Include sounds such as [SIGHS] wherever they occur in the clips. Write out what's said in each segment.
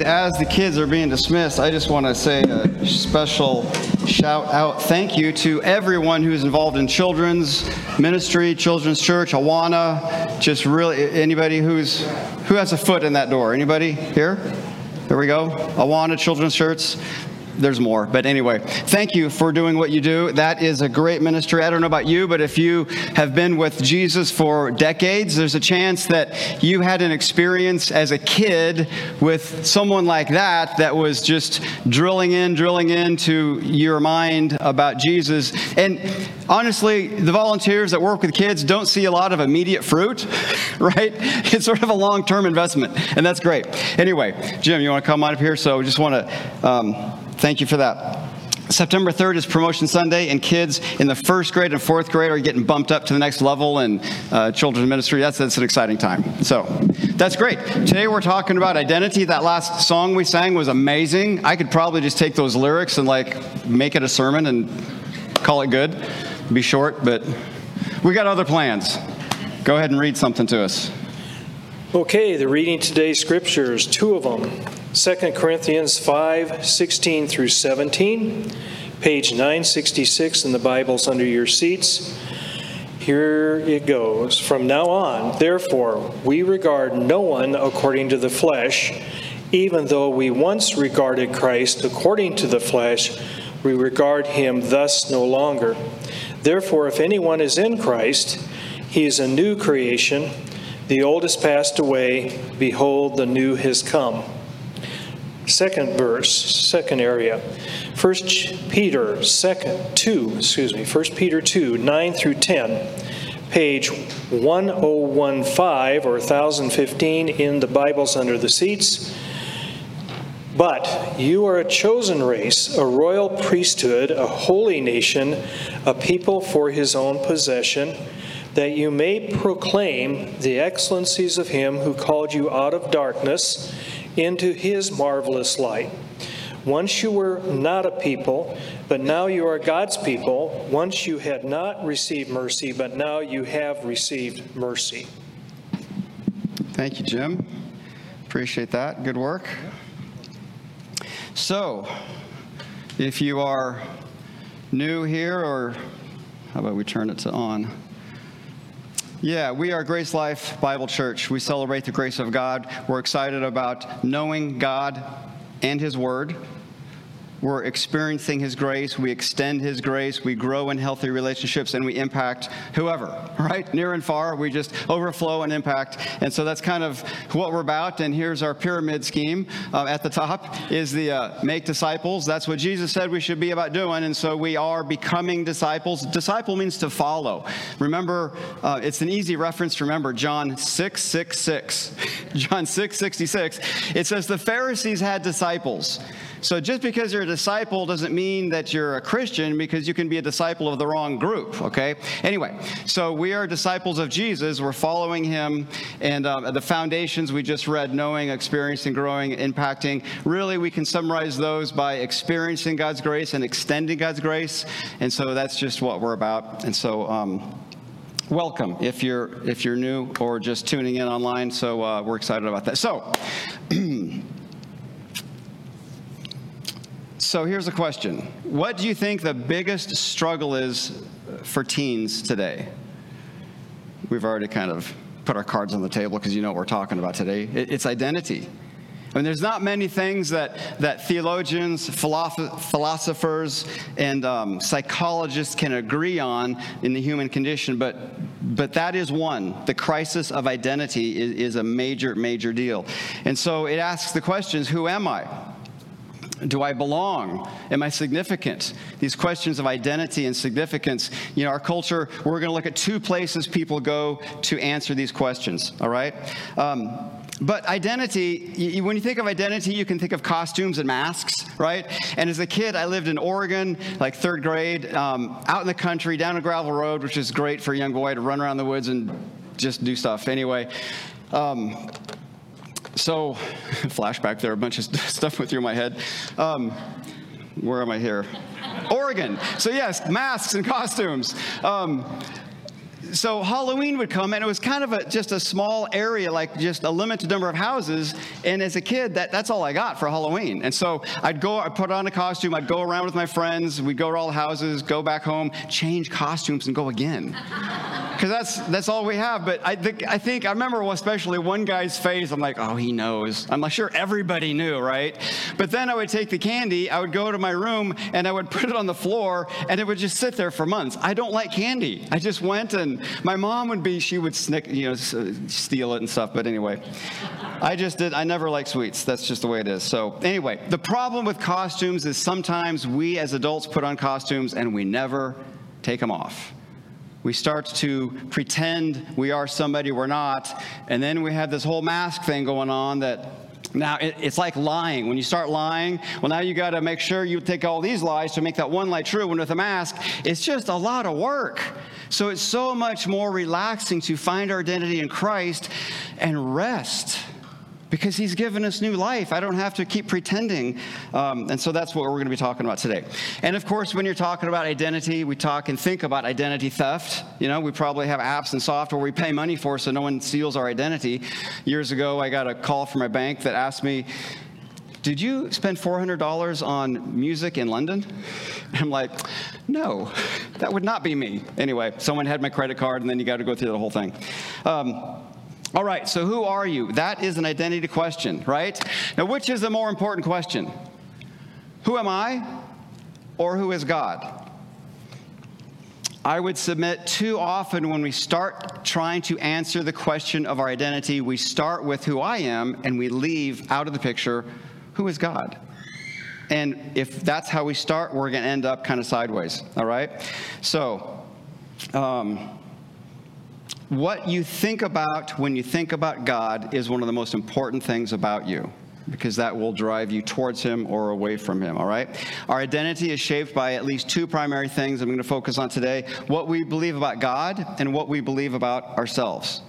As the kids are being dismissed, I just want to say a special shout out thank you to everyone who's involved in children's ministry, children's church, Awana, just really anybody who's who has a foot in that door. Anybody here? There we go. Awana Children's Church there's more. But anyway, thank you for doing what you do. That is a great ministry. I don't know about you, but if you have been with Jesus for decades, there's a chance that you had an experience as a kid with someone like that that was just drilling in, drilling into your mind about Jesus. And honestly, the volunteers that work with kids don't see a lot of immediate fruit, [LAUGHS] right? It's sort of a long term investment, and that's great. Anyway, Jim, you want to come on up here? So just want to. Um, Thank you for that. September 3rd is Promotion Sunday, and kids in the first grade and fourth grade are getting bumped up to the next level in uh, children's ministry. That's, that's an exciting time. So that's great. Today we're talking about identity. That last song we sang was amazing. I could probably just take those lyrics and like make it a sermon and call it good. Be short, but we got other plans. Go ahead and read something to us. Okay, the reading today's scriptures, two of them. 2 Corinthians 5 16 through 17, page 966 in the Bibles under your seats. Here it goes. From now on, therefore, we regard no one according to the flesh, even though we once regarded Christ according to the flesh, we regard him thus no longer. Therefore, if anyone is in Christ, he is a new creation. The old has passed away. Behold, the new has come. Second verse, second area. First Peter, second two, excuse me, First Peter two, nine through ten, page 1015 or 1015 in the Bibles under the seats. But you are a chosen race, a royal priesthood, a holy nation, a people for his own possession, that you may proclaim the excellencies of him who called you out of darkness into his marvelous light. Once you were not a people, but now you are God's people. Once you had not received mercy, but now you have received mercy. Thank you, Jim. Appreciate that. Good work. So, if you are new here, or how about we turn it to on? Yeah, we are Grace Life Bible Church. We celebrate the grace of God. We're excited about knowing God and His Word we're experiencing His grace, we extend His grace, we grow in healthy relationships, and we impact whoever, right? Near and far, we just overflow and impact. And so that's kind of what we're about. And here's our pyramid scheme. Uh, at the top is the uh, make disciples. That's what Jesus said we should be about doing. And so we are becoming disciples. Disciple means to follow. Remember, uh, it's an easy reference to remember John 6 6 6. [LAUGHS] John 6 66. It says, The Pharisees had disciples. So just because you're a disciple doesn't mean that you're a Christian because you can be a disciple of the wrong group, okay? Anyway, so we are disciples of Jesus. We're following him. And um, the foundations we just read knowing, experiencing, growing, impacting really, we can summarize those by experiencing God's grace and extending God's grace. And so that's just what we're about. And so, um, welcome if you're if you're new or just tuning in online so uh, we're excited about that so [CLEARS THROAT] So here's a question What do you think the biggest struggle is for teens today? We've already kind of put our cards on the table because you know what we're talking about today. It's identity. I mean, there's not many things that, that theologians, philosophers, and um, psychologists can agree on in the human condition, but, but that is one. The crisis of identity is, is a major, major deal. And so it asks the questions who am I? Do I belong? Am I significant? These questions of identity and significance. You know, our culture, we're going to look at two places people go to answer these questions, all right? Um, but identity, you, when you think of identity, you can think of costumes and masks, right? And as a kid, I lived in Oregon, like third grade, um, out in the country, down a gravel road, which is great for a young boy to run around the woods and just do stuff. Anyway, um, so, flashback there, a bunch of [LAUGHS] stuff went through my head. Um, where am I here? Oregon. So, yes, masks and costumes. Um, so Halloween would come, and it was kind of a, just a small area, like just a limited number of houses. And as a kid, that, that's all I got for Halloween. And so I'd go, I'd put on a costume, I'd go around with my friends, we'd go to all the houses, go back home, change costumes, and go again. [LAUGHS] Because that's, that's all we have. But I I think, I remember especially one guy's face, I'm like, oh, he knows. I'm like, sure, everybody knew, right? But then I would take the candy, I would go to my room, and I would [LAUGHS] put it on the floor, and it would just sit there for months. I don't like candy. I just went and my mom would be, she would snick, you know, steal it and stuff. But anyway, I just did, I never like sweets. That's just the way it is. So anyway, the problem with costumes is sometimes we as adults put on costumes and we never take them off. We start to pretend we are somebody we're not, and then we have this whole mask thing going on that now, it's like lying. When you start lying, well, now you got to make sure you take all these lies to make that one lie true. When with a mask, it's just a lot of work. So it's so much more relaxing to find our identity in Christ and rest because he's given us new life. I don't have to keep pretending. Um, and so that's what we're going to be talking about today. And of course, when you're talking about identity, we talk and think about identity theft. You know, we probably have apps and software we pay money for so no one steals our identity. Years ago, I got a call from my bank that asked me, did you spend $400 on music in London? I'm like, no, that would not be me. Anyway, someone had my credit card, and then you got to go through the whole thing. Um, all right, so who are you? That is an identity question, right? Now, which is the more important question? Who am I or who is God? I would submit too often when we start trying to answer the question of our identity, we start with who I am and we leave out of the picture who is God. And if that's how we start, we're going to end up kind of sideways, all right? So, um, what you think about when you think about God is one of the most important things about you because that will drive you towards Him or away from Him, all right? Our identity is shaped by at least two primary things I'm going to focus on today what we believe about God and what we believe about ourselves.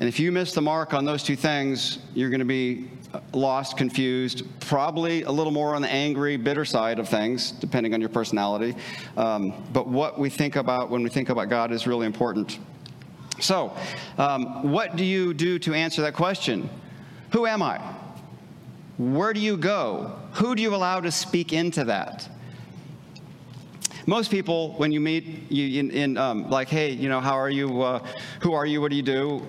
And if you miss the mark on those two things, you're going to be lost, confused, probably a little more on the angry, bitter side of things, depending on your personality. Um, but what we think about when we think about God is really important. So, um, what do you do to answer that question? Who am I? Where do you go? Who do you allow to speak into that? Most people, when you meet you in, in um, like, hey, you know, how are you? Uh, who are you? What do you do?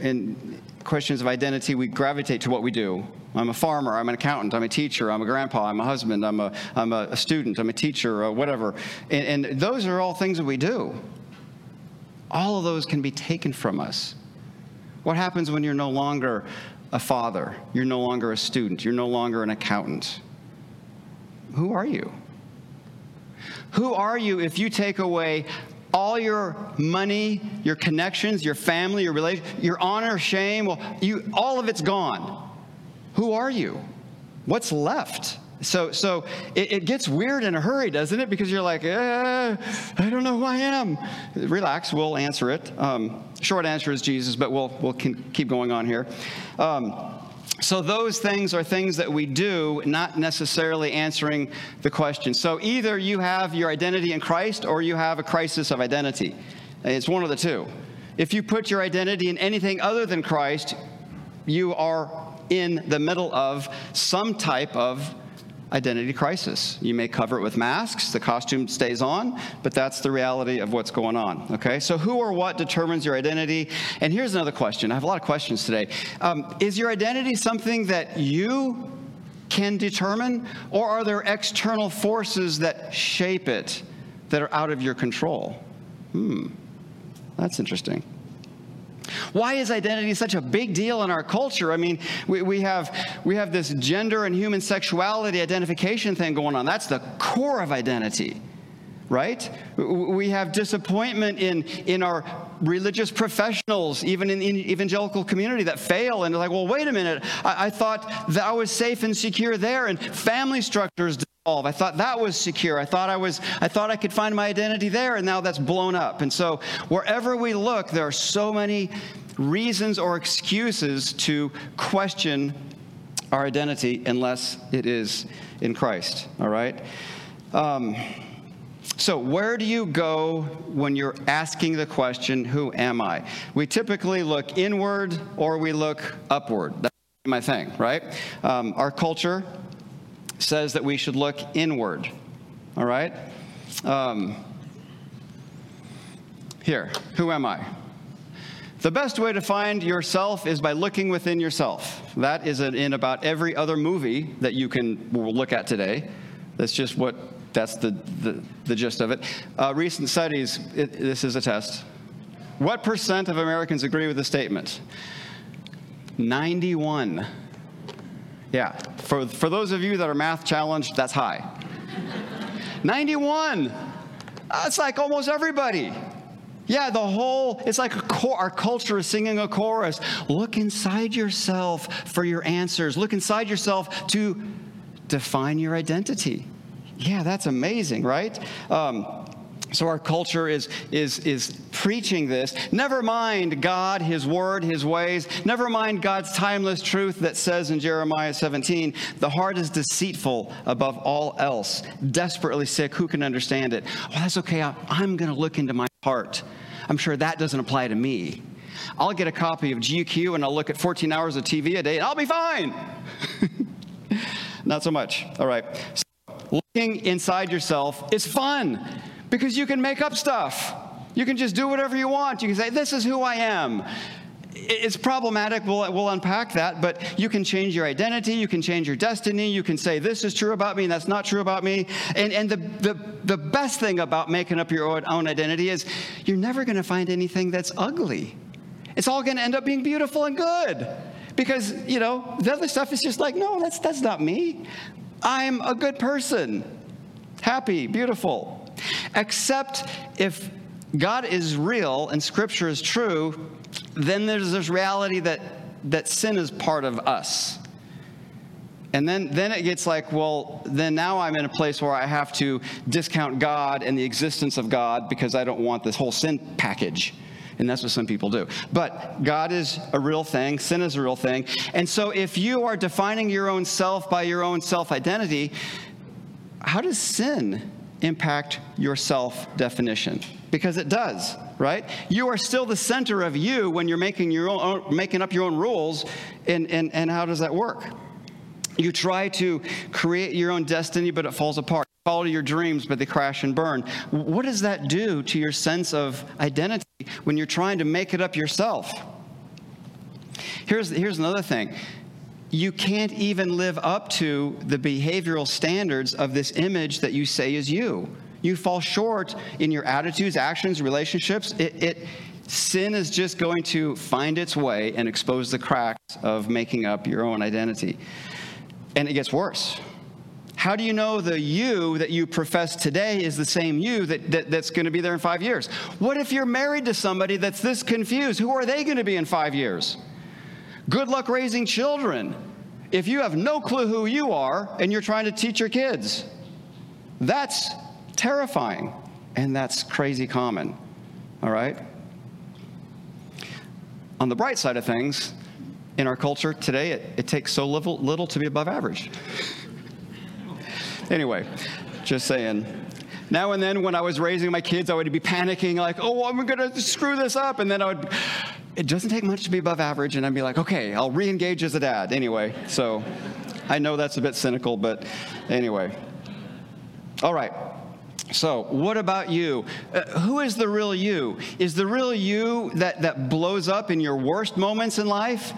In questions of identity, we gravitate to what we do. I'm a farmer. I'm an accountant. I'm a teacher. I'm a grandpa. I'm a husband. I'm a, I'm a student. I'm a teacher. Uh, whatever. And, and those are all things that we do all of those can be taken from us. What happens when you're no longer a father? You're no longer a student. You're no longer an accountant. Who are you? Who are you if you take away all your money, your connections, your family, your relation, your honor, shame, well, you, all of it's gone. Who are you? What's left? So, so it, it, gets weird in a hurry, doesn't it? Because you're like, eh, I don't know who I am. Relax, we'll answer it. Um, short answer is Jesus, but we'll, we'll keep going on here. Um, so, those things are things that we do, not necessarily answering the question. So, either you have your identity in Christ or you have a crisis of identity. It's one of the two. If you put your identity in anything other than Christ, you are in the middle of some type of identity crisis. You may cover it with masks, the costume stays on, but that's the reality of what's going on. Okay, so who or what determines your identity? And here's another question. I have a lot of questions today. Um, is your identity something that you can determine, or are there external forces that shape it that are out of your control? Hmm, that's interesting. Why is identity such a big deal in our culture? I mean, we, we, have, we have this gender and human sexuality identification thing going on. That's the core of identity, right? We have disappointment in, in our religious professionals, even in the evangelical community, that fail and like, well, wait a minute, I, I thought that I was safe and secure there, and family structures dissolve. I thought that was secure. I thought I was, I thought I could find my identity there, and now that's blown up. And so wherever we look, there are so many reasons or excuses to question our identity unless it is in Christ. All right. Um, So, where do you go when you're asking the question, Who am I? We typically look inward or we look upward. That's my thing, right? Um, our culture says that we should look inward, all right? Um, here, who am I? The best way to find yourself is by looking within yourself. That is in about every other movie that you can look at today. That's just what that's the, the, the gist of it. Uh, recent studies, it, this is a test. What percent of Americans agree with the statement? 91. Yeah, for, for those of you that are math challenged, that's high. 91. That's like almost everybody. Yeah, the whole, it's like cor- our culture is singing a chorus. Look inside yourself for your answers. Look inside yourself to define your identity. Yeah, that's amazing, right? Um, so our culture is, is, is preaching this. Never mind God, His word, His ways. Never mind God's timeless truth that says in Jeremiah 17, the heart is deceitful above all else, desperately sick. Who can understand it? Well, that's okay. I'm going to look into my heart. I'm sure that doesn't apply to me. I'll get a copy of GQ and I'll look at 14 hours of TV a day and I'll be fine. [LAUGHS] Not so much. All right. Looking inside yourself is fun because you can make up stuff. You can just do whatever you want. You can say, This is who I am. It's problematic. We'll, we'll unpack that, but you can change your identity. You can change your destiny. You can say, This is true about me, and that's not true about me. And, and the, the, the best thing about making up your own identity is you're never going to find anything that's ugly. It's all going to end up being beautiful and good. Because, you know, the other stuff is just like, no, that's, that's not me. I'm a good person, happy, beautiful. Except if God is real and Scripture is true, then there's this reality that, that sin is part of us. And then, then it gets like, well, then now I'm in a place where I have to discount God and the existence of God because I don't want this whole sin package. And that's what some people do. But God is a real thing, sin is a real thing. And so if you are defining your own self by your own self identity, how does sin impact your self definition? Because it does, right? You are still the center of you when you're making, your own, making up your own rules. And, and, and how does that work? You try to create your own destiny, but it falls apart follow your dreams, but they crash and burn. What does that do to your sense of identity when you're trying to make it up yourself? Here's, here's another thing you can't even live up to the behavioral standards of this image that you say is you. You fall short in your attitudes, actions, relationships. It, it, sin is just going to find its way and expose the cracks of making up your own identity. And it gets worse how do you know the you that you profess today is the same you that, that that's going to be there in five years? What if you're married to somebody that's this confused? Who are they going to be in five years? Good luck raising children if you have no clue who you are and you're trying to teach your kids. That's terrifying and that's crazy common. All right? On the bright side of things, in our culture today, it, it takes so little, little to be above average. Anyway, just saying. Now and then when I was raising my kids, I would be panicking, like, oh, I'm going to screw this up. And then I would, it doesn't take much to be above average. And I'd be like, okay, I'll re engage as a dad. Anyway, so I know that's a bit cynical, but anyway. All right. So, what about you? Uh, who is the real you? Is the real you that, that blows up in your worst moments in life?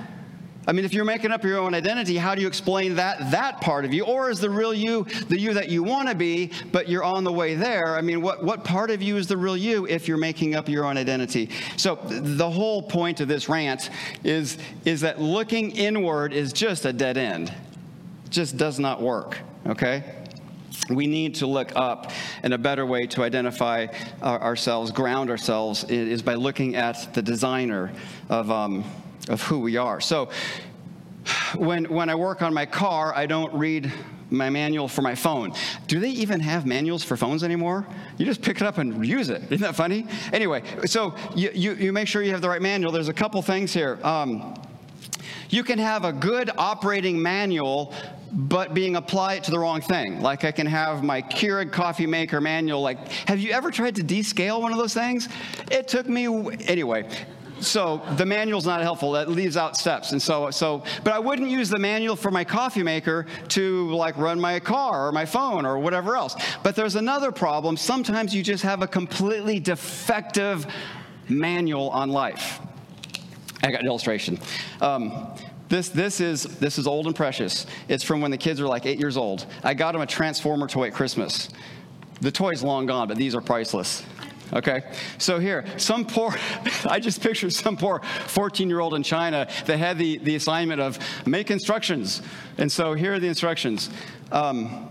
I mean, if you're making up your own identity, how do you explain that that part of you? Or is the real you the you that you want to be, but you're on the way there? I mean, what, what part of you is the real you if you're making up your own identity? So the whole point of this rant is, is that looking inward is just a dead end. It just does not work, okay? We need to look up, and a better way to identify ourselves, ground ourselves, is by looking at the designer of. Um, of who we are. So when, when I work on my car, I don't read my manual for my phone. Do they even have manuals for phones anymore? You just pick it up and use it. Isn't that funny? Anyway, so you, you, you make sure you have the right manual. There's a couple things here. Um, you can have a good operating manual, but being applied to the wrong thing. Like I can have my Keurig coffee maker manual. Like, have you ever tried to descale one of those things? It took me, anyway. So the manual's not helpful. That leaves out steps. And so, so, but I wouldn't use the manual for my coffee maker to like run my car or my phone or whatever else. But there's another problem. Sometimes you just have a completely defective manual on life. I got an illustration. Um, this, this, is, this is old and precious. It's from when the kids were like eight years old. I got them a Transformer toy at Christmas. The toy's long gone, but these are priceless. Okay? So here, some poor, [LAUGHS] I just picture some poor 14 year old in China that had the, the assignment of make instructions. And so here are the instructions. Um,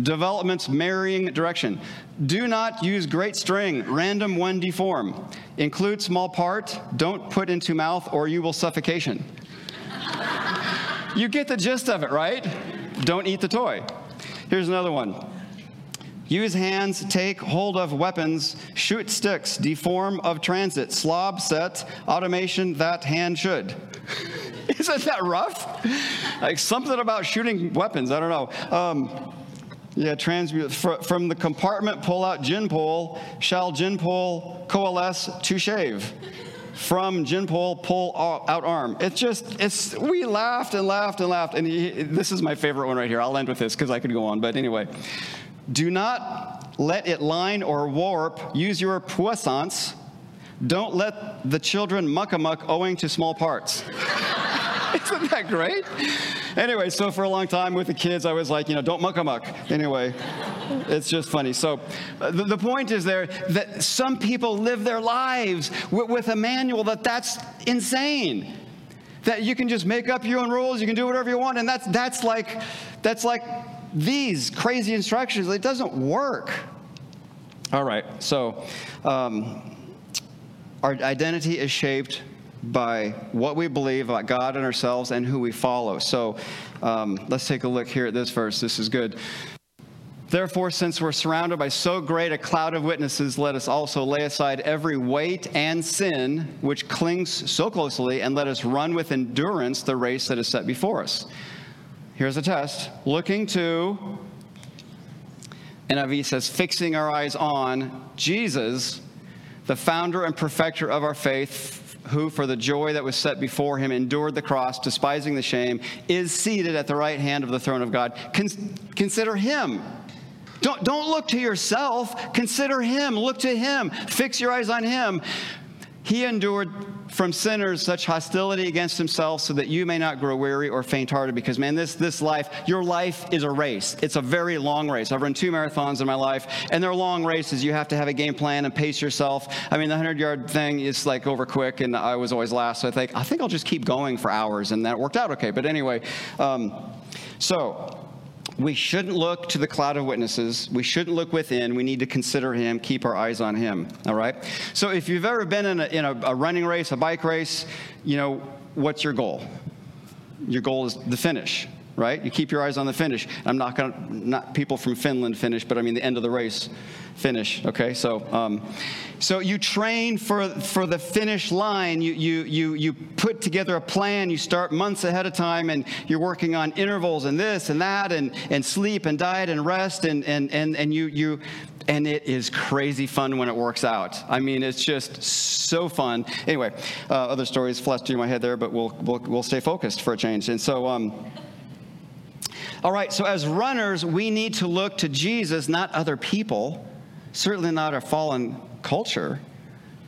development's marrying direction. Do not use great string, random one deform. Include small part, don't put into mouth or you will suffocation. [LAUGHS] you get the gist of it, right? Don't eat the toy. Here's another one. Use hands, take hold of weapons, shoot sticks, deform of transit, slob set, automation that hand should. [LAUGHS] Isn't that rough? Like something about shooting weapons, I don't know. Um, yeah, transmute. From the compartment, pull out gin pole, shall gin pole coalesce to shave from gin pole, pull out arm. It's just, it's, we laughed and laughed and laughed. And he, this is my favorite one right here. I'll end with this because I could go on. But anyway, do not let it line or warp. Use your puissance. Don't let the children muck a muck owing to small parts. [LAUGHS] Isn't that great? Anyway, so for a long time with the kids, I was like, you know, don't muck a muck. Anyway, it's just funny. So uh, the, the, point is there that some people live their lives with, with a manual that that's insane. That you can just make up your own rules, you can do whatever you want, and that's that's like that's like these crazy instructions. It doesn't work. All right, so um, our identity is shaped by what we believe about God and ourselves and who we follow. So um, let's take a look here at this verse. This is good. Therefore, since we're surrounded by so great a cloud of witnesses, let us also lay aside every weight and sin which clings so closely, and let us run with endurance the race that is set before us. Here's a test looking to, NIV says, fixing our eyes on Jesus, the founder and perfecter of our faith who, for the joy that was set before him, endured the cross, despising the shame, is seated at the right hand of the throne of God. Con- consider him. Don't, don't look to yourself. Consider him. Look to him. Fix your eyes on him. He endured from sinners such hostility against himself so that you may not grow weary or faint hearted because man this this life your life is a race. It's a very long race. I've run two marathons in my life and they're long races. You have to have a game plan and pace yourself. I mean the 100 yard thing is like over quick and i was always last so i think i think i'll just keep going for hours and that worked out okay. But anyway um, so we shouldn't look to the cloud of witnesses. We shouldn't look within. We need to consider him, keep our eyes on him. All right? So if you've ever been in a, in a, a running race, a bike race, you know, what's your goal? Your goal is the finish, right? You keep your eyes on the finish. I'm not going to, not people from Finland finish, but I mean the end of the race finish. Okay, so um, so you train for for the finish line. You you you you put together a plan. You start months ahead of time, and you're working on intervals and this and that, and and sleep and diet and rest, and and and and you you. And it is crazy fun when it works out. I mean, it's just so fun. Anyway, uh, other stories flash through my head there, but we'll, we'll, we'll stay focused for a change. And so, um, all right, so as runners, we need to look to Jesus, not other people, certainly not our fallen culture,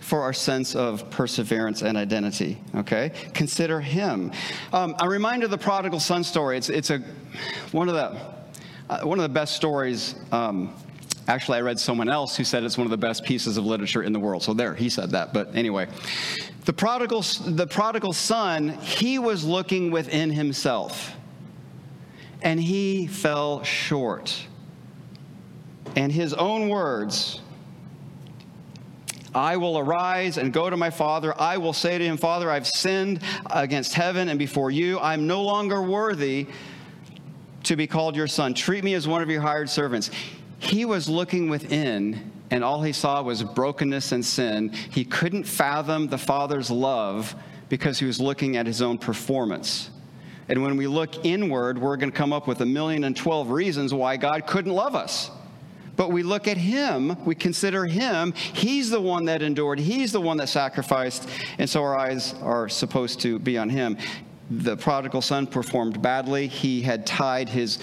for our sense of perseverance and identity. Okay, consider Him. Um, a reminder of the prodigal son story. It's it's a one of the uh, one of the best stories. Um, actually, I read someone else who said it's one of the best pieces of literature in the world. So there, he said that. But anyway, the prodigal the prodigal son he was looking within himself and he fell short. And his own words, I will arise and go to my father. I will say to him, Father, I've sinned against heaven and before you. I'm no longer worthy to be called your son. Treat me as one of your hired servants. He was looking within, and all he saw was brokenness and sin. He couldn't fathom the father's love because he was looking at his own performance. And when we look inward, we're going to come up with a million and twelve reasons why God couldn't love us. But we look at him, we consider him, he's the one that endured, he's the one that sacrificed, and so our eyes are supposed to be on him. The prodigal son performed badly. He had tied his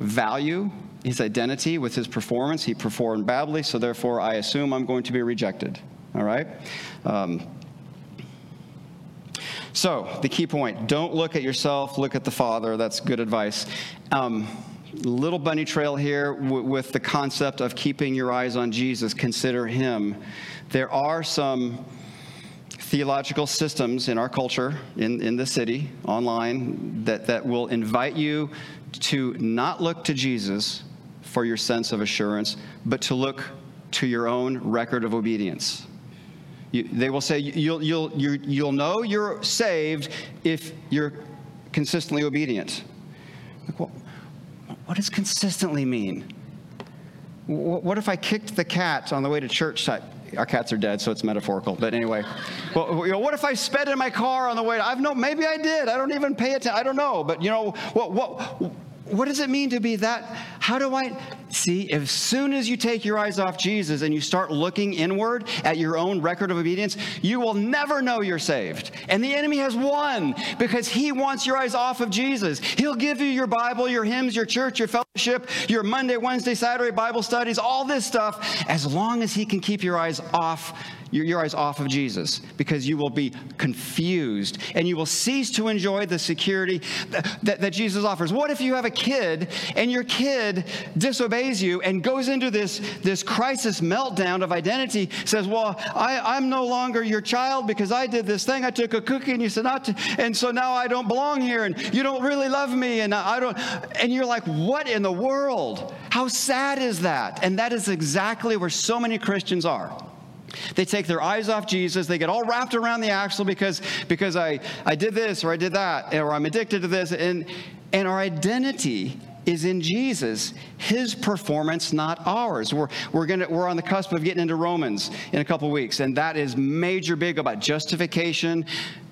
value, his identity with his performance. He performed badly, so therefore I assume I'm going to be rejected. All right? Um, so, the key point don't look at yourself, look at the Father. That's good advice. Um, little bunny trail here w- with the concept of keeping your eyes on Jesus. Consider him. There are some theological systems in our culture, in, in the city, online, that, that will invite you to not look to Jesus for your sense of assurance, but to look to your own record of obedience. They will say you'll, you'll, you you'll know you're saved if you're consistently obedient. Like, well, what does consistently mean? What if I kicked the cat on the way to church? Our cats are dead, so it's metaphorical. But anyway, [LAUGHS] well, what if I sped in my car on the way? I've no, maybe I did. I don't even pay attention. I don't know. But you know, what, what, what does it mean to be that? How do I see? As soon as you take your eyes off Jesus and you start looking inward at your own record of obedience, you will never know you're saved. And the enemy has won because he wants your eyes off of Jesus. He'll give you your Bible, your hymns, your church, your fellowship, your Monday, Wednesday, Saturday Bible studies, all this stuff, as long as he can keep your eyes off your, your eyes off of Jesus because you will be confused and you will cease to enjoy the security that, that, that Jesus offers. What if you have a kid and your kid disobeys you and goes into this, this crisis meltdown of identity, says, Well, I, I'm no longer your child because I did this thing. I took a cookie and you said not to, and so now I don't belong here and you don't really love me and I don't, and you're like, What in the world? How sad is that? And that is exactly where so many Christians are. They take their eyes off Jesus. They get all wrapped around the axle because, because I, I did this or I did that or I'm addicted to this. And, and our identity is in Jesus, his performance, not ours. We're, we're, gonna, we're on the cusp of getting into Romans in a couple weeks, and that is major big about justification,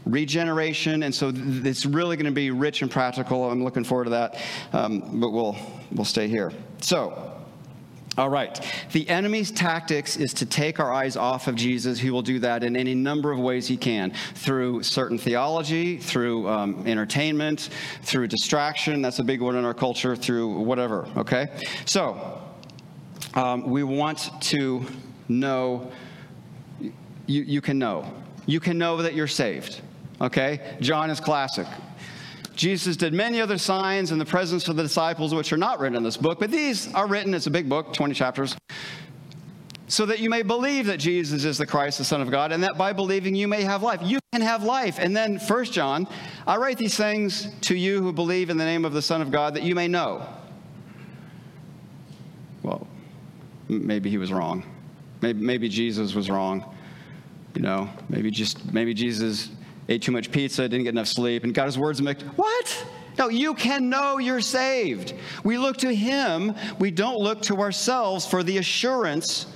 regeneration, and so th- it's really going to be rich and practical. I'm looking forward to that, um, but we'll, we'll stay here. So, all right. The enemy's tactics is to take our eyes off of Jesus. He will do that in any number of ways he can through certain theology, through um, entertainment, through distraction. That's a big one in our culture, through whatever. Okay? So, um, we want to know, you, you can know. You can know that you're saved. Okay? John is classic. Jesus did many other signs in the presence of the disciples, which are not written in this book, but these are written. It's a big book, 20 chapters. So that you may believe that Jesus is the Christ, the Son of God, and that by believing you may have life. You can have life. And then, First John, I write these things to you who believe in the name of the Son of God, that you may know. Well, maybe he was wrong. Maybe, maybe Jesus was wrong. You know, maybe just maybe Jesus ate too much pizza, didn't get enough sleep, and got his words mixed. What? No, you can know you're saved. We look to Him, we don't look to ourselves for the assurance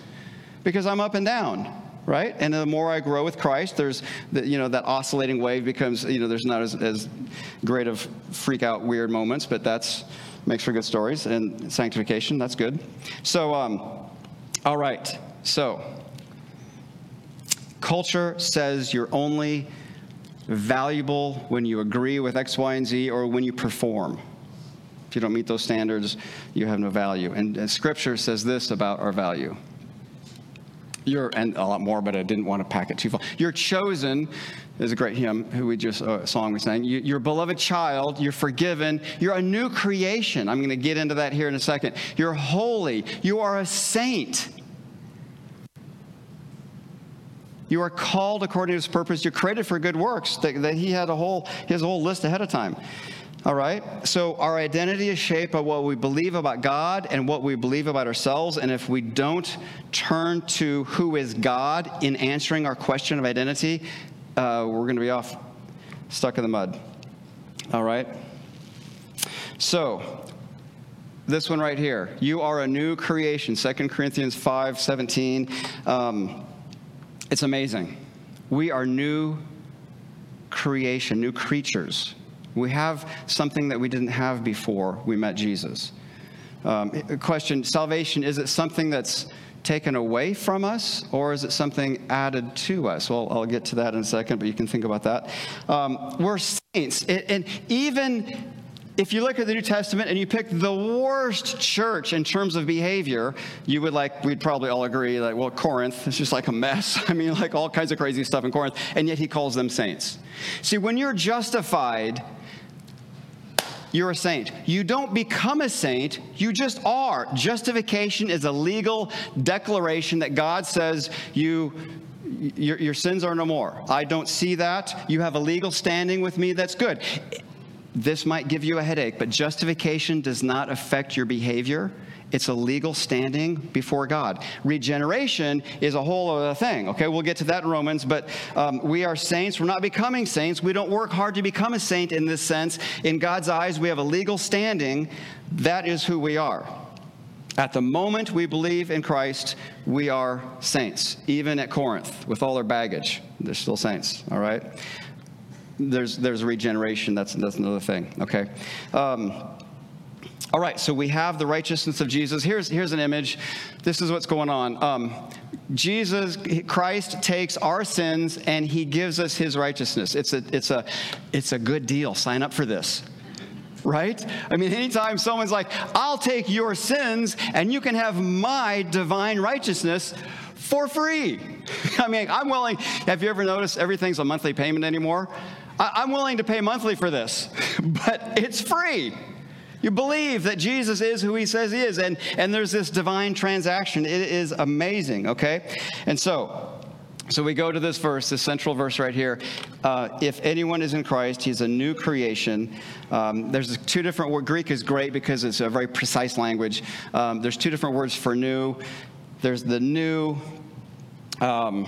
because I'm up and down, right? And the more I grow with Christ, there's, the, you know, that oscillating wave becomes, you know, there's not as, as great of freak out weird moments, but that's makes for good stories and sanctification. That's good. So, um, all right. So, culture says you're only valuable when you agree with X, Y, and Z or when you perform. If you don't meet those standards, you have no value. And, and Scripture says this about our value. You're, and a lot more, but I didn't want to pack it too full. You're chosen is a great hymn who we just uh, song we sang. You, you're beloved child. You're forgiven. You're a new creation. I'm going to get into that here in a second. You're holy. You are a saint. You are called according to his purpose. You're created for good works. That, that he had a whole, he has a whole list ahead of time. All right? So our identity is shaped by what we believe about God and what we believe about ourselves. And if we don't turn to who is God in answering our question of identity, uh, we're going to be off, stuck in the mud. All right? So, this one right here. You are a new creation. 2 Corinthians 5 17. Um, it's amazing. We are new creation, new creatures. We have something that we didn't have before we met Jesus. Um, question Salvation, is it something that's taken away from us, or is it something added to us? Well, I'll get to that in a second, but you can think about that. Um, we're saints. And even if you look at the New Testament and you pick the worst church in terms of behavior, you would like, we'd probably all agree, like, well, Corinth is just like a mess. [LAUGHS] I mean, like all kinds of crazy stuff in Corinth, and yet he calls them saints. See, when you're justified, you're a saint. You don't become a saint, you just are. Justification is a legal declaration that God says you your, your, sins are no more. I don't see that. You have a legal standing with me. That's good. This might give you a headache, but justification does not affect your behavior. It's a legal standing before God. Regeneration is a whole other thing. Okay, we'll get to that in Romans, but um, we are saints. We're not becoming saints. We don't work hard to become a saint in this sense. In God's eyes, we have a legal standing. That is who we are. At the moment we believe in Christ, we are saints. Even at Corinth, with all their baggage, they're still saints, all right? There's, there's regeneration, that's, that's another thing, okay? Um, all right, so we have the righteousness of Jesus. Here's, here's an image. This is what's going on. Um, Jesus, Christ takes our sins and he gives us his righteousness. It's a, it's, a, it's a good deal. Sign up for this. Right? I mean, anytime someone's like, I'll take your sins and you can have my divine righteousness for free. [LAUGHS] I mean, I'm willing. Have you ever noticed everything's a monthly payment anymore? I, am willing to pay monthly for this, [LAUGHS] but it's free. You believe that Jesus is who he says he is, and, and there's this divine transaction. It is amazing, okay? And so, so we go to this verse, this central verse right here. Uh, if anyone is in Christ, he's a new creation. Um, there's two different words. Greek is great because it's a very precise language. Um, there's two different words for new. There's the new. Um,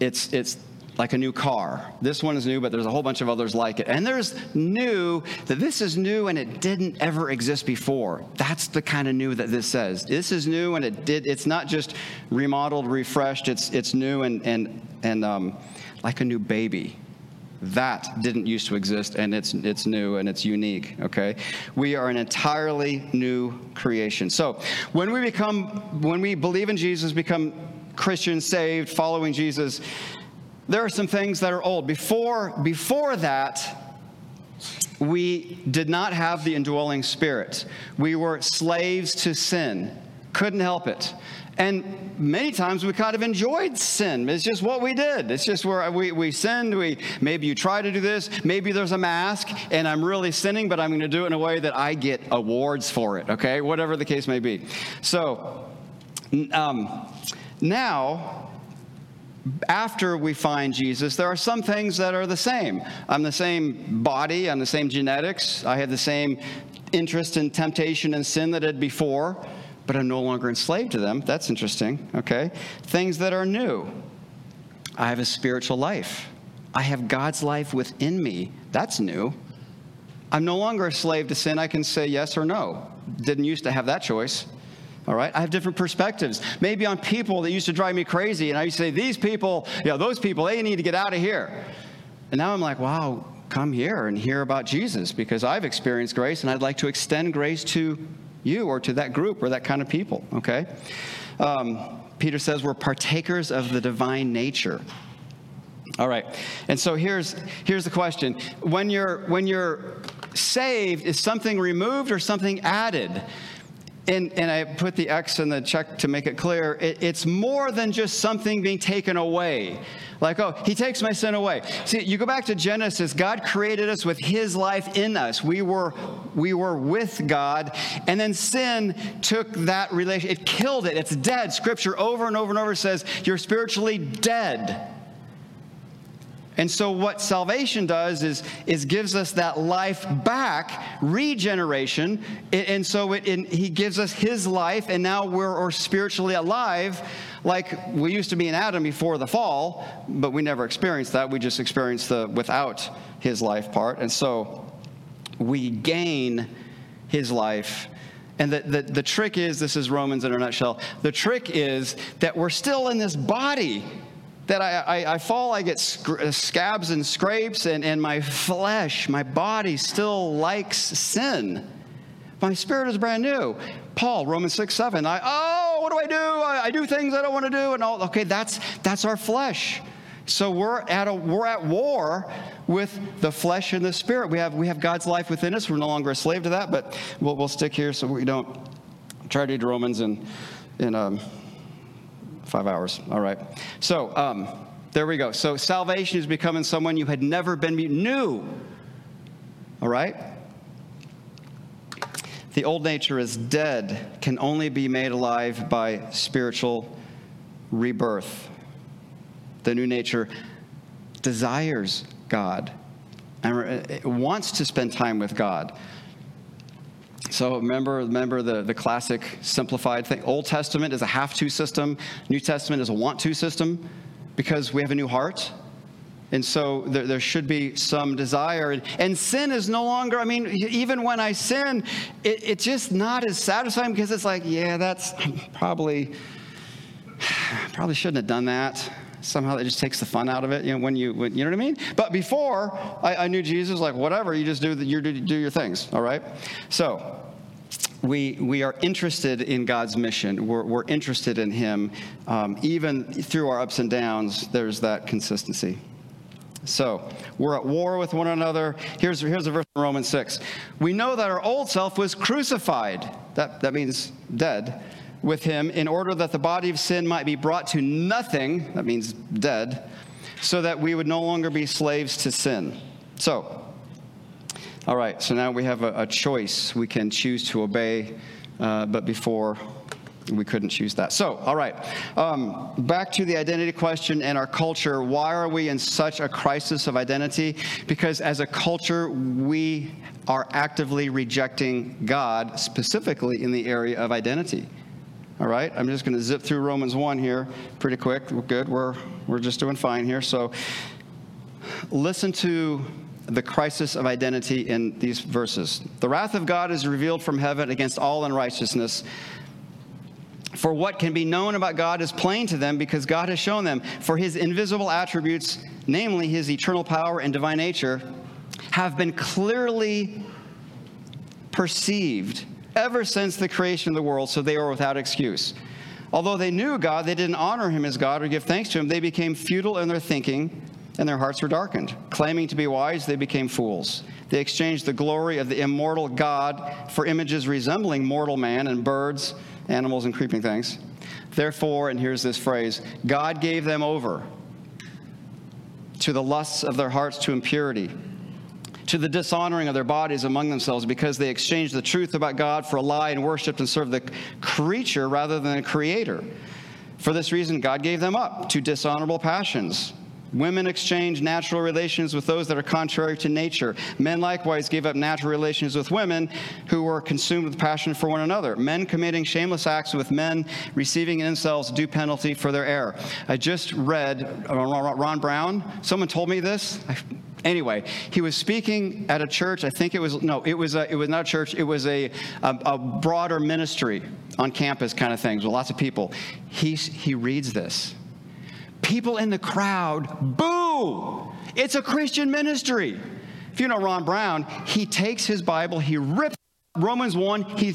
it's it's like a new car. This one is new, but there's a whole bunch of others like it. And there's new, that this is new and it didn't ever exist before. That's the kind of new that this says. This is new and it did, it's not just remodeled, refreshed, it's, it's new and, and, and um, like a new baby. That didn't used to exist and it's, it's new and it's unique, okay? We are an entirely new creation. So when we become, when we believe in Jesus, become Christians, saved, following Jesus, there are some things that are old. Before, before that, we did not have the indwelling spirit. We were slaves to sin, couldn't help it. And many times we kind of enjoyed sin. It's just what we did. It's just where we, we sinned. We, maybe you try to do this. Maybe there's a mask and I'm really sinning, but I'm going to do it in a way that I get awards for it, okay? Whatever the case may be. So um, now after we find Jesus, there are some things that are the same. I'm the same body, I'm the same genetics, I have the same interest in temptation and sin that I had before, but I'm no longer enslaved to them. That's interesting, okay? Things that are new. I have a spiritual life. I have God's life within me. That's new. I'm no longer a slave to sin. I can say yes or no. Didn't used to have that choice. All right, I have different perspectives. Maybe on people that used to drive me crazy, and I used to say, These people, you know, those people, they need to get out of here. And now I'm like, Wow, come here and hear about Jesus because I've experienced grace and I'd like to extend grace to you or to that group or that kind of people, okay? Um, Peter says we're partakers of the divine nature. All right. And so here's here's the question. When you're when you're saved, is something removed or something added? And, and I put the X in the check to make it clear, it, it's more than just something being taken away. Like, oh, he takes my sin away. See, you go back to Genesis, God created us with his life in us. We were, we were with God, and then sin took that relation, it killed it. It's dead. Scripture over and over and over says, you're spiritually dead. And so what salvation does is, is gives us that life back, regeneration. And so it, he gives us his life, and now we're spiritually alive like we used to be in Adam before the fall, but we never experienced that. We just experienced the without his life part. And so we gain his life. And the, the, the trick is this is Romans in a nutshell. The trick is that we're still in this body that I, I, I fall, I get sc- scabs and scrapes, and, and my flesh, my body still likes sin. My spirit is brand new. Paul, Romans 6, 7. I, oh, what do I do? I, I do things I don't want to do. And all, okay, that's, that's our flesh. So we're at, a, we're at war with the flesh and the spirit. We have, we have God's life within us. We're no longer a slave to that, but we'll, we'll stick here so we don't try to read Romans and, and um, five hours. All right. So um, there we go. So salvation is becoming someone you had never been new. All right? The old nature is dead, can only be made alive by spiritual rebirth. The new nature desires God and wants to spend time with God. So remember, remember the, the classic simplified thing. Old Testament is a have to system, New Testament is a want to system because we have a new heart. And so there, there should be some desire. And, and, sin is no longer, I mean, even when I sin, it, it's just not as satisfying because it's like, yeah, that's probably, [SIGHS] probably shouldn't have done that. Somehow it just takes the fun out of it, you know, when you, when, you know what I mean? But before I, I knew Jesus, like, whatever, you just do, the, you do, do your things, all right? So, we, we are interested in God's mission. We're, we're interested in Him. Um, even through our ups and downs, there's that consistency. So, we're at war with one another. Here's, here's a verse from Romans 6. We know that our old self was crucified, that, that means dead, with him in order that the body of sin might be brought to nothing, that means dead, so that we would no longer be slaves to sin. So, all right, so now we have a, a choice. We can choose to obey, uh, but before we couldn't choose that. So, all right, um, back to the identity question and our culture. Why are we in such a crisis of identity? Because as a culture, we are actively rejecting God, specifically in the area of identity. All right, I'm just going to zip through Romans 1 here pretty quick. We're good. We're, we're just doing fine here. So, listen to the crisis of identity in these verses. The wrath of God is revealed from heaven against all unrighteousness. For what can be known about God is plain to them because God has shown them. For his invisible attributes, namely his eternal power and divine nature, have been clearly perceived ever since the creation of the world, so they are without excuse. Although they knew God, they didn't honor him as God or give thanks to him. They became futile in their thinking and their hearts were darkened. Claiming to be wise, they became fools. They exchanged the glory of the immortal God for images resembling mortal man and birds, animals, and creeping things. Therefore, and here's this phrase God gave them over to the lusts of their hearts to impurity, to the dishonoring of their bodies among themselves, because they exchanged the truth about God for a lie and worshiped and served the creature rather than the creator. For this reason, God gave them up to dishonorable passions. Women exchange natural relations with those that are contrary to nature. Men likewise gave up natural relations with women who were consumed with passion for one another. Men committing shameless acts with men, receiving in themselves due penalty for their error. I just read uh, Ron Brown. Someone told me this. Anyway, he was speaking at a church. I think it was no, it was a, it was not a church. It was a, a, a broader ministry on campus kind of things with lots of people. He he reads this people in the crowd boo. It's a Christian ministry. If you know Ron Brown, he takes his Bible, he rips Romans 1, he,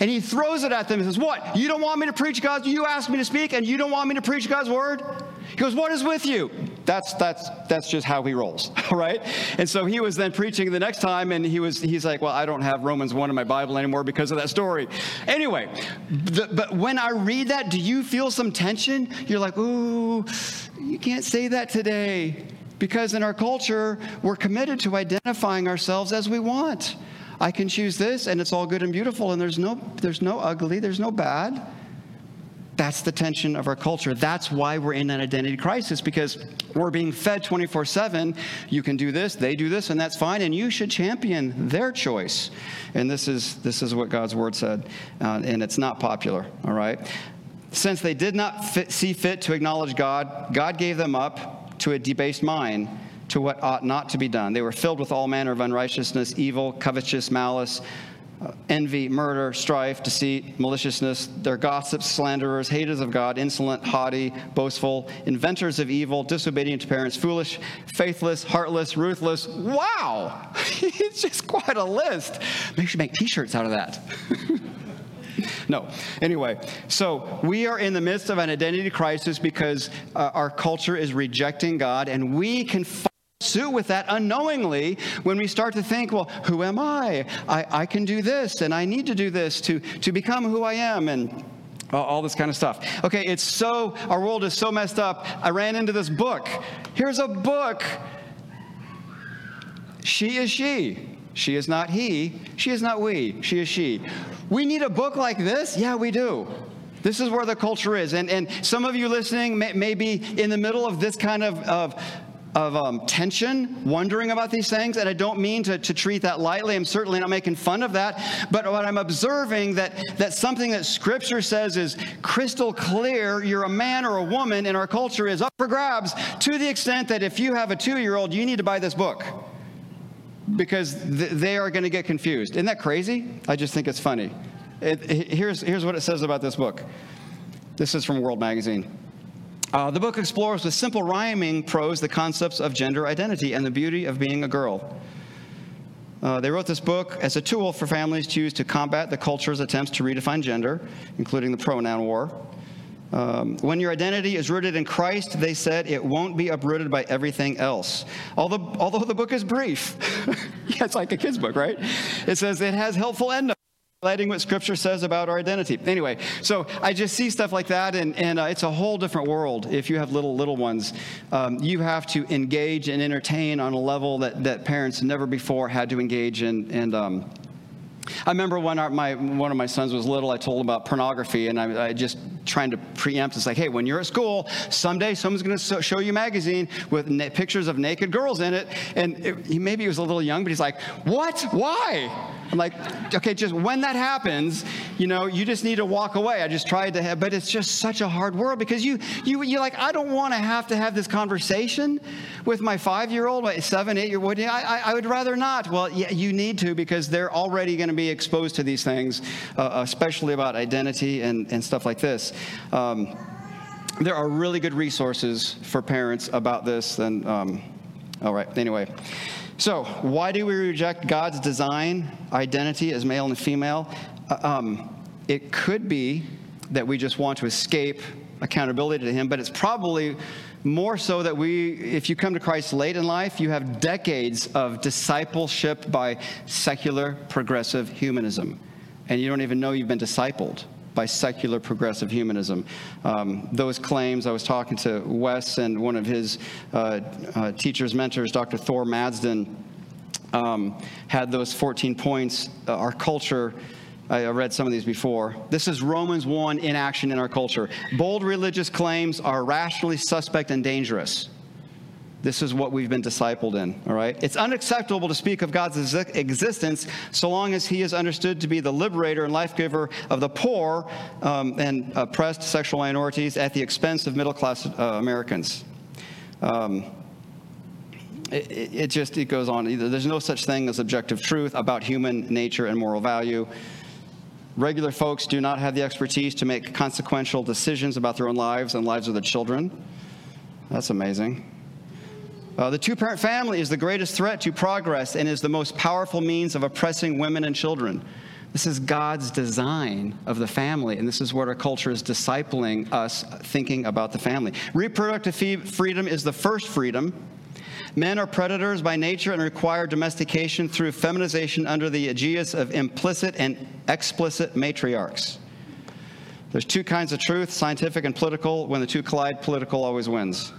and he throws it at them and says, What? You don't want me to preach God's, you asked me to speak, and you don't want me to preach God's word? He goes, What is with you? That's that's that's just how he rolls, [LAUGHS] right? And so he was then preaching the next time, and he was he's like, Well, I don't have Romans 1 in my Bible anymore because of that story. Anyway, the, but when I read that, do you feel some tension? You're like, ooh, you can't say that today. Because in our culture, we're committed to identifying ourselves as we want. I can choose this and it's all good and beautiful and there's no there's no ugly, there's no bad. That's the tension of our culture. That's why we're in an identity crisis because we're being fed 24 7. You can do this, they do this, and that's fine, and you should champion their choice. And this is, this is what God's word said, uh, and it's not popular, all right? Since they did not fit, see fit to acknowledge God, God gave them up to a debased mind to what ought not to be done. They were filled with all manner of unrighteousness, evil, covetous, malice. Envy, murder, strife, deceit, maliciousness. They're gossips, slanderers, haters of God, insolent, haughty, boastful, inventors of evil, disobedient to parents, foolish, faithless, heartless, ruthless. Wow! [LAUGHS] it's just quite a list. Maybe should make t shirts out of that. [LAUGHS] no. Anyway, so we are in the midst of an identity crisis because uh, our culture is rejecting God, and we can suit with that unknowingly when we start to think, well, who am I? I, I can do this and I need to do this to, to become who I am and all this kind of stuff. Okay, it's so, our world is so messed up. I ran into this book. Here's a book. She is she. She is not he. She is not we. She is she. We need a book like this? Yeah, we do. This is where the culture is. And, and some of you listening may, may be in the middle of this kind of, of of um, tension, wondering about these things, and I don't mean to, to treat that lightly. I'm certainly not making fun of that, but what I'm observing that that something that Scripture says is crystal clear. You're a man or a woman in our culture is up for grabs to the extent that if you have a two-year-old, you need to buy this book because th- they are going to get confused. Isn't that crazy? I just think it's funny. It, here's here's what it says about this book. This is from World Magazine. Uh, the book explores with simple rhyming prose the concepts of gender identity and the beauty of being a girl. Uh, they wrote this book as a tool for families to use to combat the culture's attempts to redefine gender, including the pronoun war. Um, when your identity is rooted in Christ, they said, it won't be uprooted by everything else. Although, although the book is brief, [LAUGHS] yeah, it's like a kid's book, right? It says it has helpful endnotes highlighting what Scripture says about our identity. Anyway, so I just see stuff like that, and, and uh, it's a whole different world. If you have little little ones, um, you have to engage and entertain on a level that, that parents never before had to engage in. And um, I remember when our, my, one of my sons was little, I told him about pornography, and I, I just trying to preempt. It's like, hey, when you're at school, someday someone's going to show you a magazine with na- pictures of naked girls in it. And it, he, maybe he was a little young, but he's like, what? Why? I'm like, okay, just when that happens, you know, you just need to walk away. I just tried to have, but it's just such a hard world because you, you, you're like, I don't want to have to have this conversation with my five-year-old, my seven, eight-year-old. I, I, I would rather not. Well, yeah, you need to because they're already going to be exposed to these things, uh, especially about identity and, and stuff like this. Um, there are really good resources for parents about this. And um, all right, anyway. So, why do we reject God's design identity as male and female? Uh, um, it could be that we just want to escape accountability to Him, but it's probably more so that we, if you come to Christ late in life, you have decades of discipleship by secular progressive humanism, and you don't even know you've been discipled by secular progressive humanism. Um, those claims, I was talking to Wes and one of his uh, uh, teachers, mentors, Dr. Thor Madsen, um, had those 14 points. Uh, our culture, I read some of these before. This is Romans 1 in action in our culture. Bold religious claims are rationally suspect and dangerous. This is what we've been discipled in, all right? It's unacceptable to speak of God's existence so long as he is understood to be the liberator and life giver of the poor um, and oppressed sexual minorities at the expense of middle class uh, Americans. Um, it, it, just it goes on. There's no such thing as objective truth about human nature and moral value. Regular folks do not have the expertise to make consequential decisions about their own lives and lives of their children. That's amazing. Uh, the two parent family is the greatest threat to progress and is the most powerful means of oppressing women and children. This is God's design of the family, and this is what our culture is discipling us thinking about the family. Reproductive freedom is the first freedom. Men are predators by nature and require domestication through feminization under the aegis of implicit and explicit matriarchs. There's two kinds of truth scientific and political. When the two collide, political always wins.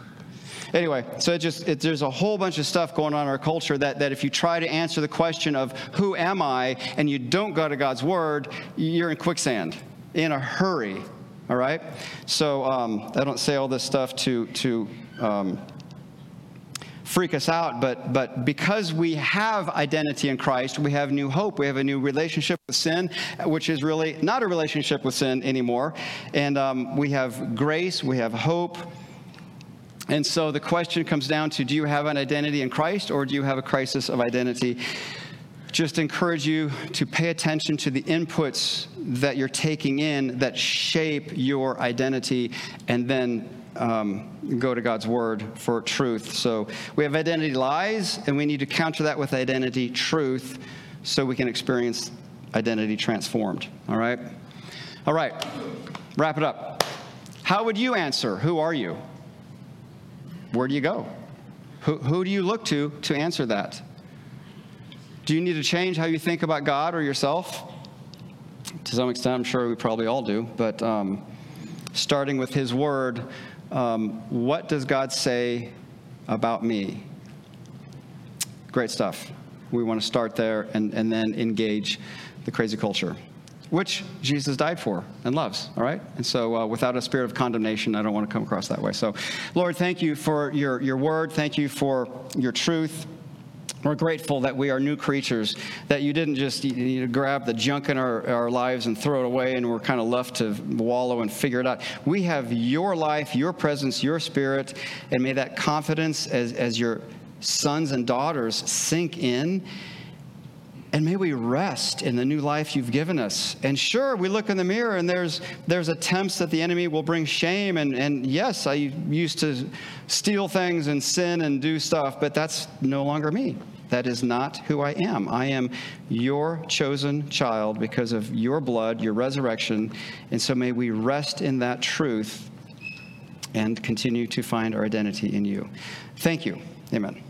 Anyway, so it just it, there's a whole bunch of stuff going on in our culture that, that if you try to answer the question of who am I and you don't go to God's word, you're in quicksand, in a hurry. All right. So um, I don't say all this stuff to to um, freak us out, but, but because we have identity in Christ, we have new hope. We have a new relationship with sin, which is really not a relationship with sin anymore. And um, we have grace, we have hope, and so the question comes down to do you have an identity in Christ or do you have a crisis of identity? just encourage you to pay attention to the inputs that you're taking in that shape your identity and then um, go to God's word for truth. So we have identity lies, and we need to counter that with identity truth so we can experience identity transformed. All right? All right, wrap it up. How would you answer? Who are you? Where do you go? Who, who do you look to to answer that? Do you need to change how you think about God or yourself? To some extent, I'm sure we probably all do, but um, starting with His Word, um, what does God say about me? Great stuff. We want to start there and, and then engage the crazy culture, which Jesus died for and loves, all right? And so, uh, without a spirit of condemnation, I don't want to come across that way. So, Lord, thank you for your, your word. Thank you for your truth. We're grateful that we are new creatures, that you didn't just you know, grab the junk in our, our lives and throw it away and we're kind of left to wallow and figure it out. We have your life, your presence, your spirit, and may that confidence as, as your sons and daughters sink in. And may we rest in the new life you've given us. And sure, we look in the mirror and there's, there's attempts that the enemy will bring shame. And, and yes, I used to steal things and sin and do stuff, but that's no longer me. That is not who I am. I am your chosen child because of your blood, your resurrection. And so may we rest in that truth and continue to find our identity in you. Thank you. Amen.